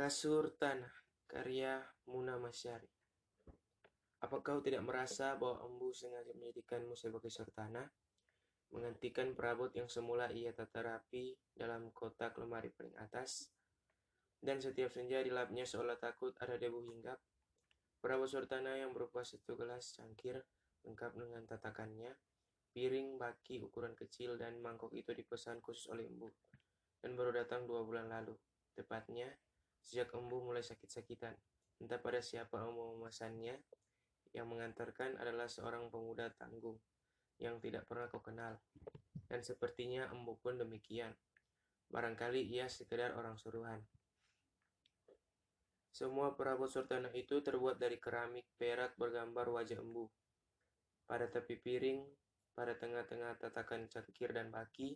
Kasur Tanah, karya Muna Masyari. Apa kau tidak merasa bahwa embu sengaja menjadikanmu sebagai surtana? Menggantikan perabot yang semula ia tata rapi dalam kotak lemari paling atas, dan setiap senja dilapnya seolah takut ada debu hinggap. Perabot surtana yang berupa satu gelas cangkir, lengkap dengan tatakannya, piring, baki, ukuran kecil, dan mangkok itu dipesan khusus oleh embu, dan baru datang dua bulan lalu. Tepatnya, sejak embu mulai sakit-sakitan. Entah pada siapa embu memesannya, yang mengantarkan adalah seorang pemuda tangguh yang tidak pernah kau kenal. Dan sepertinya embu pun demikian. Barangkali ia sekedar orang suruhan. Semua perabot sultana itu terbuat dari keramik perak bergambar wajah embu. Pada tepi piring, pada tengah-tengah tatakan cangkir dan baki,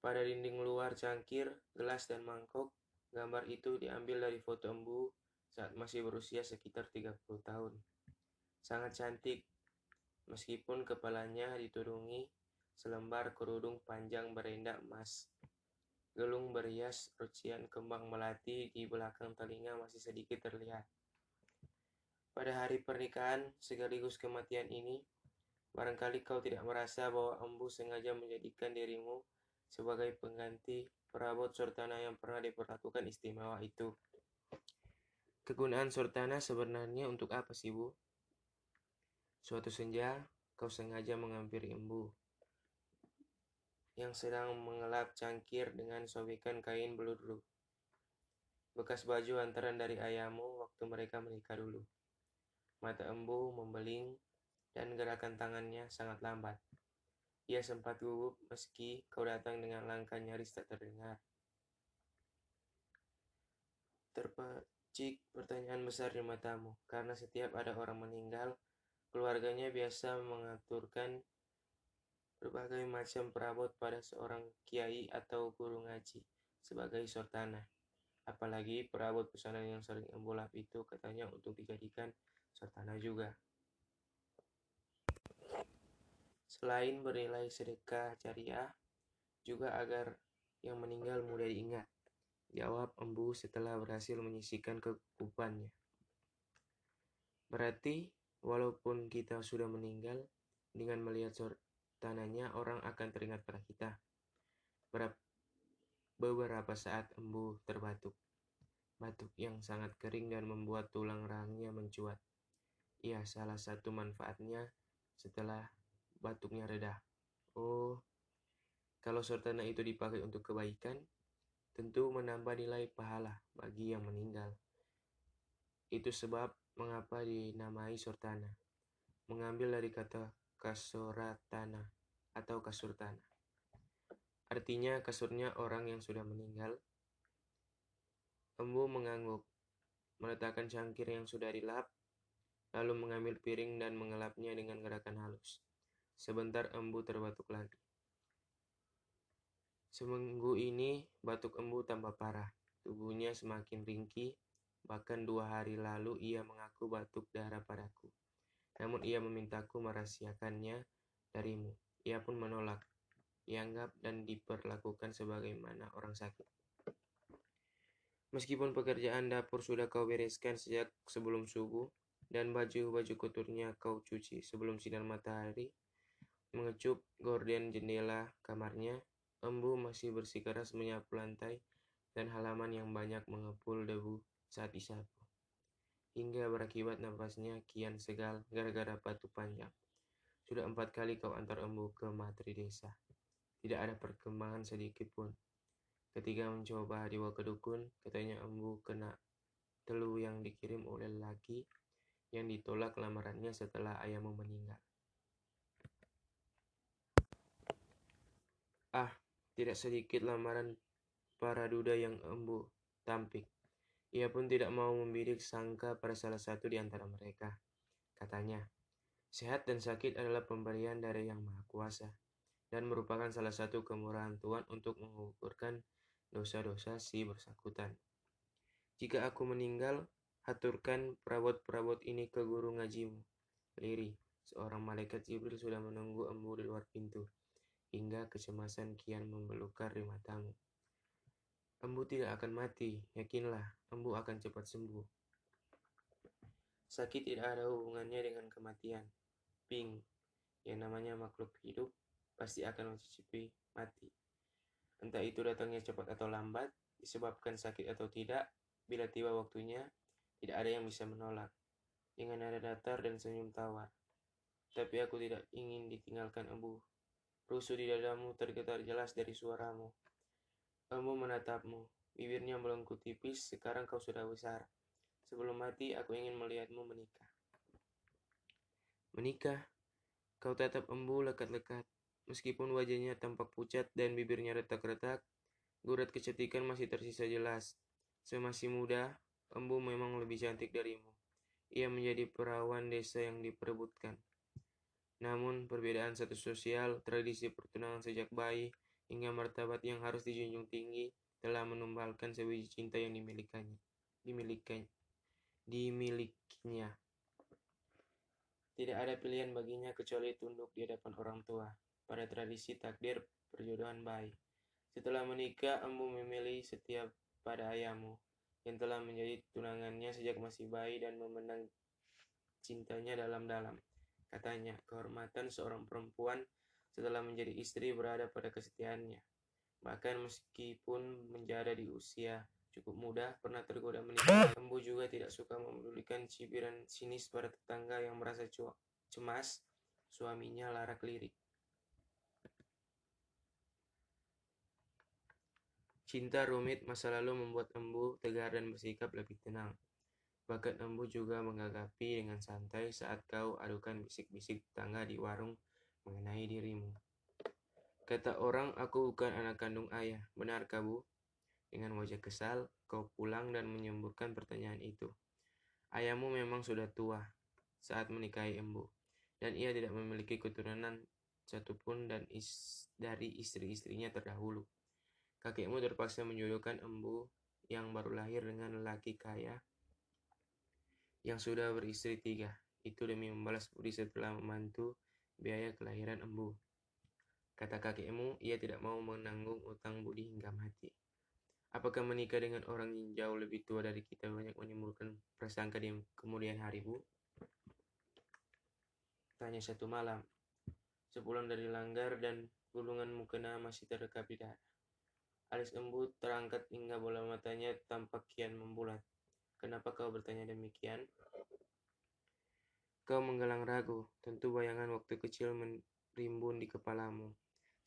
pada dinding luar cangkir, gelas dan mangkok, gambar itu diambil dari foto embu saat masih berusia sekitar 30 tahun. Sangat cantik, meskipun kepalanya ditudungi selembar kerudung panjang berendak emas. Gelung berias rucian kembang melati di belakang telinga masih sedikit terlihat. Pada hari pernikahan sekaligus kematian ini, barangkali kau tidak merasa bahwa embu sengaja menjadikan dirimu sebagai pengganti perabot sortana yang pernah diperlakukan istimewa itu. Kegunaan sortana sebenarnya untuk apa sih, Bu? Suatu senja, kau sengaja menghampiri embu yang sedang mengelap cangkir dengan sobekan kain beludru. Bekas baju antaran dari ayahmu waktu mereka menikah dulu. Mata embu membeling dan gerakan tangannya sangat lambat. Ia sempat gugup meski kau datang dengan langkah nyaris tak terdengar. Terpecik pertanyaan besar di matamu, karena setiap ada orang meninggal, keluarganya biasa mengaturkan berbagai macam perabot pada seorang kiai atau guru ngaji sebagai sortana. Apalagi perabot pesanan yang sering embolap itu katanya untuk dijadikan sortana juga. Selain bernilai sedekah jariah, juga agar yang meninggal mudah diingat. Jawab embu setelah berhasil menyisikan kekupannya. Berarti, walaupun kita sudah meninggal, dengan melihat tanahnya orang akan teringat pada kita. Beberapa saat embu terbatuk. Batuk yang sangat kering dan membuat tulang rahangnya mencuat. Iya, salah satu manfaatnya setelah batuknya reda. Oh, kalau sortana itu dipakai untuk kebaikan, tentu menambah nilai pahala bagi yang meninggal. Itu sebab mengapa dinamai sortana. Mengambil dari kata kasoratana atau kasurtana. Artinya kasurnya orang yang sudah meninggal. Embu mengangguk, meletakkan cangkir yang sudah dilap, lalu mengambil piring dan mengelapnya dengan gerakan halus. Sebentar embu terbatuk lagi. Seminggu ini batuk embu tambah parah. Tubuhnya semakin ringkih. Bahkan dua hari lalu ia mengaku batuk darah padaku. Namun ia memintaku merahasiakannya darimu. Ia pun menolak, dianggap dan diperlakukan sebagaimana orang sakit. Meskipun pekerjaan dapur sudah kau bereskan sejak sebelum subuh, dan baju-baju kotornya kau cuci sebelum sinar matahari, mengecup gorden jendela kamarnya, embu masih bersikeras menyapu lantai dan halaman yang banyak mengepul debu saat disapu hingga berakibat nafasnya kian segal gara-gara batu panjang. Sudah empat kali kau antar embu ke materi desa. Tidak ada perkembangan sedikit pun. Ketika mencoba dibawa ke dukun, katanya embu kena telu yang dikirim oleh laki yang ditolak lamarannya setelah ayahmu meninggal. Ah, tidak sedikit lamaran para duda yang embu tampik. Ia pun tidak mau membidik sangka pada salah satu di antara mereka. Katanya, sehat dan sakit adalah pemberian dari Yang Maha Kuasa dan merupakan salah satu kemurahan Tuhan untuk mengukurkan dosa-dosa si bersangkutan. Jika aku meninggal, haturkan perabot-perabot ini ke guru ngajimu. Liri, seorang malaikat Jibril sudah menunggu embu di luar pintu, hingga kecemasan kian membelukar di matamu. Embu tidak akan mati, yakinlah, embu akan cepat sembuh. Sakit tidak ada hubungannya dengan kematian. Ping, yang namanya makhluk hidup, pasti akan mencicipi mati. Entah itu datangnya cepat atau lambat, disebabkan sakit atau tidak, bila tiba waktunya, tidak ada yang bisa menolak. Dengan nada datar dan senyum tawa. Tapi aku tidak ingin ditinggalkan embu. Rusuh di dadamu tergetar jelas dari suaramu. Embu menatapmu, bibirnya melengkung tipis, sekarang kau sudah besar. Sebelum mati, aku ingin melihatmu menikah. Menikah? Kau tatap embu lekat-lekat. Meskipun wajahnya tampak pucat dan bibirnya retak-retak, gurat kecantikan masih tersisa jelas. Semasih muda, embu memang lebih cantik darimu. Ia menjadi perawan desa yang diperebutkan. Namun, perbedaan status sosial, tradisi pertunangan sejak bayi, hingga martabat yang harus dijunjung tinggi telah menumbalkan sebiji cinta yang dimilikannya. Dimilikan, dimilikinya. Tidak ada pilihan baginya kecuali tunduk di hadapan orang tua pada tradisi takdir perjodohan bayi. Setelah menikah, Embu memilih setia pada ayahmu yang telah menjadi tunangannya sejak masih bayi dan memandang cintanya dalam-dalam. Katanya, kehormatan seorang perempuan setelah menjadi istri berada pada kesetiaannya. Bahkan meskipun menjadi di usia cukup muda, pernah tergoda menikah, Embu juga tidak suka memedulikan cibiran sinis pada tetangga yang merasa cemas suaminya larak lirik. Cinta rumit masa lalu membuat Embu tegar dan bersikap lebih tenang. Bahkan Embu juga menggagapi dengan santai saat kau adukan bisik-bisik tetangga di warung mengenai dirimu. Kata orang, aku bukan anak kandung ayah. Benarkah, Bu? Dengan wajah kesal, kau pulang dan menyemburkan pertanyaan itu. Ayahmu memang sudah tua saat menikahi Embu, dan ia tidak memiliki keturunan satupun dan is dari istri-istrinya terdahulu. Kakekmu terpaksa menjodohkan Embu yang baru lahir dengan lelaki kaya yang sudah beristri tiga. Itu demi membalas budi setelah membantu biaya kelahiran embu. Kata kakekmu, ia tidak mau menanggung utang budi hingga mati. Apakah menikah dengan orang yang jauh lebih tua dari kita banyak menimbulkan prasangka di kemudian hari, Bu? Tanya satu malam. Sepulang dari langgar dan gulungan mukena masih terdekat di dada. Alis embu terangkat hingga bola matanya tampak kian membulat. Kenapa kau bertanya demikian? Kau menggalang ragu, tentu bayangan waktu kecil merimbun di kepalamu.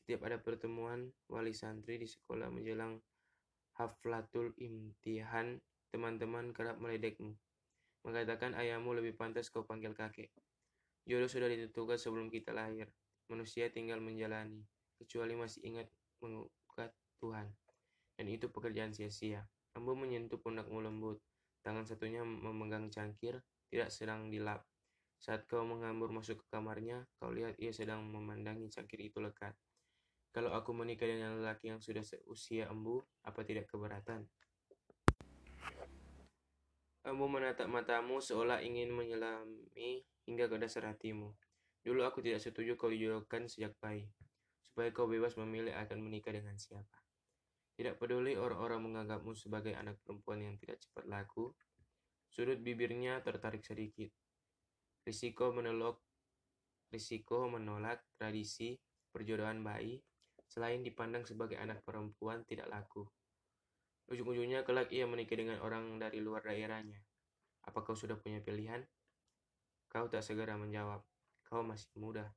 Setiap ada pertemuan wali santri di sekolah menjelang haflatul imtihan, teman-teman kerap meledekmu. Mengatakan ayahmu lebih pantas kau panggil kakek. Jodoh sudah ditentukan sebelum kita lahir. Manusia tinggal menjalani, kecuali masih ingat mengukat Tuhan. Dan itu pekerjaan sia-sia. Ambo menyentuh pundakmu lembut. Tangan satunya memegang cangkir, tidak sedang dilap. Saat kau mengambur masuk ke kamarnya, kau lihat ia sedang memandangi cangkir itu lekat. Kalau aku menikah dengan lelaki yang sudah seusia embu, apa tidak keberatan? Embu menatap matamu seolah ingin menyelami hingga ke dasar hatimu. Dulu aku tidak setuju kau dijodohkan sejak bayi, supaya kau bebas memilih akan menikah dengan siapa. Tidak peduli orang-orang menganggapmu sebagai anak perempuan yang tidak cepat laku, sudut bibirnya tertarik sedikit. Risiko menolak risiko menolak tradisi perjodohan bayi selain dipandang sebagai anak perempuan tidak laku. Ujung-ujungnya kelak ia menikah dengan orang dari luar daerahnya. Apa kau sudah punya pilihan? Kau tak segera menjawab. Kau masih muda.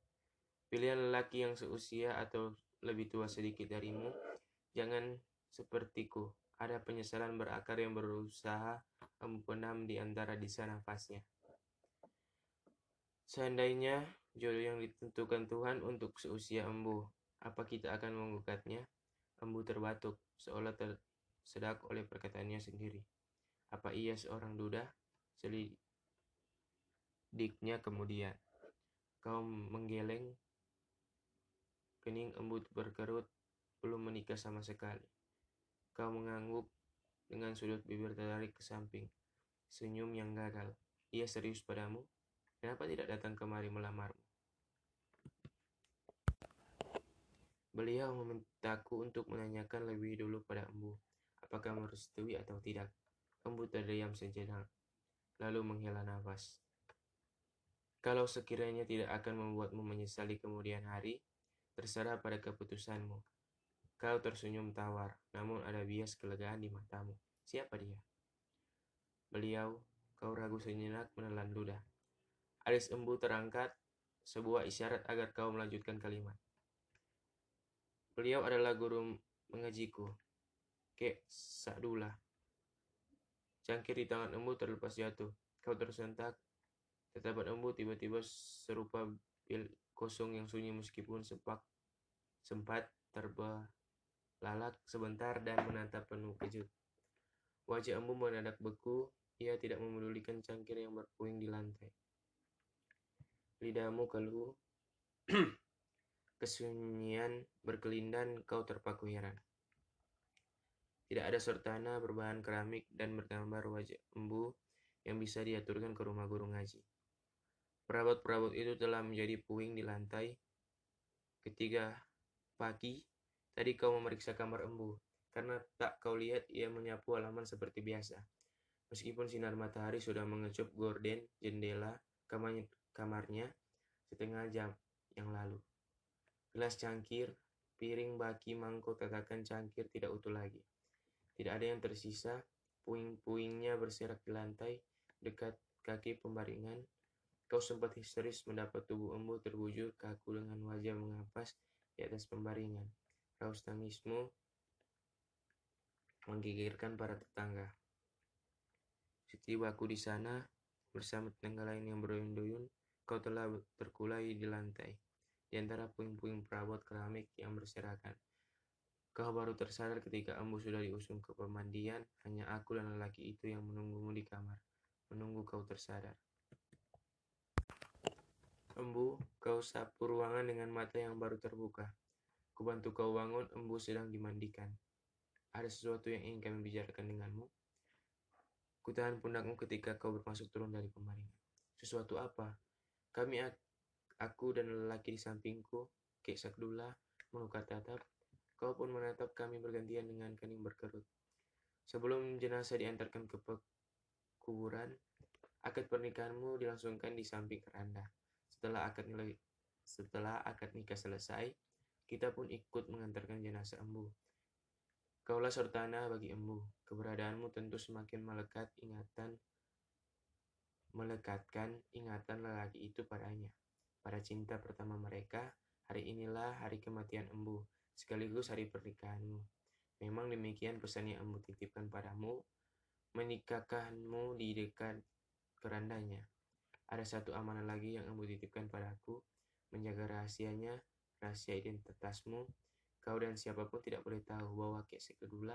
Pilihan lelaki yang seusia atau lebih tua sedikit darimu, jangan sepertiku. Ada penyesalan berakar yang berusaha mempenam di antara disa nafasnya. Seandainya jodoh yang ditentukan Tuhan untuk seusia embu, apa kita akan menggugatnya? Embu terbatuk, seolah tersedak oleh perkataannya sendiri. Apa ia seorang duda? Selidiknya kemudian. Kau menggeleng, kening embu berkerut, belum menikah sama sekali. Kau mengangguk dengan sudut bibir tertarik ke samping. Senyum yang gagal. Ia serius padamu? Kenapa tidak datang kemari melamarmu? Beliau memintaku untuk menanyakan lebih dulu pada Embu. apakah merestui atau tidak. Embu terdiam sejenak, lalu menghela nafas. Kalau sekiranya tidak akan membuatmu menyesali kemudian hari, terserah pada keputusanmu. Kau tersenyum tawar, namun ada bias kelegaan di matamu. Siapa dia? Beliau, kau ragu sejenak menelan ludah. Alis embu terangkat, sebuah isyarat agar kau melanjutkan kalimat. Beliau adalah guru mengajiku. Kek Sakdula. Cangkir di tangan embu terlepas jatuh. Kau tersentak. Tetapan embu tiba-tiba serupa bil kosong yang sunyi meskipun sempat terbelalak sebentar dan menatap penuh kejut. Wajah embu mendadak beku, ia tidak memedulikan cangkir yang berpuing di lantai. Lidahmu keluh, kesunyian berkelindan kau terpaku heran. Tidak ada sertana berbahan keramik dan bergambar wajah embu yang bisa diaturkan ke rumah guru ngaji. Perabot-perabot itu telah menjadi puing di lantai. Ketiga pagi, tadi kau memeriksa kamar embu, karena tak kau lihat ia menyapu halaman seperti biasa. Meskipun sinar matahari sudah mengecup gorden jendela kamarnya setengah jam yang lalu. Gelas cangkir, piring, baki, mangkok, tatakan cangkir tidak utuh lagi. Tidak ada yang tersisa, puing-puingnya berserak di lantai, dekat kaki pembaringan. Kau sempat histeris mendapat tubuh embu terbujur kaku dengan wajah mengapas di atas pembaringan. Raus tangismu menggigirkan para tetangga. Setiba aku di sana, bersama tetangga lain yang berduyun-duyun, kau telah terkulai di lantai di antara puing-puing perabot keramik yang berserakan. Kau baru tersadar ketika embu sudah diusung ke pemandian, hanya aku dan lelaki itu yang menunggumu di kamar, menunggu kau tersadar. Embu, kau sapu ruangan dengan mata yang baru terbuka. Kubantu kau bangun, embu sedang dimandikan. Ada sesuatu yang ingin kami bicarakan denganmu. Kutahan pundakmu ketika kau bermasuk turun dari pemaringan. Sesuatu apa? Kami Aku dan lelaki di sampingku, Kek Sakdullah, menukar tatap. Kau pun menatap kami bergantian dengan kening berkerut. Sebelum jenazah diantarkan ke kuburan, akad pernikahanmu dilangsungkan di samping keranda. Setelah akad setelah akad nikah selesai, kita pun ikut mengantarkan jenazah embu. Kaulah sertana bagi embu. Keberadaanmu tentu semakin melekat ingatan melekatkan ingatan lelaki itu padanya. Pada cinta pertama mereka, hari inilah hari kematian Embu, sekaligus hari pernikahanmu. Memang demikian pesan yang Embu titipkan padamu, menikahkanmu di dekat kerandanya. Ada satu amanah lagi yang Embu titipkan padaku, menjaga rahasianya, rahasia identitasmu. Kau dan siapa pun tidak boleh tahu bahwa Kek Sekedula,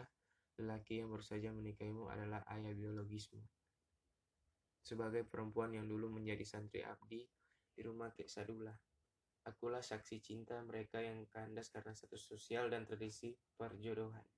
lelaki yang baru saja menikahimu adalah ayah biologismu. Sebagai perempuan yang dulu menjadi santri abdi, di rumah Kek Sadula. Akulah saksi cinta mereka yang kandas karena status sosial dan tradisi perjodohan.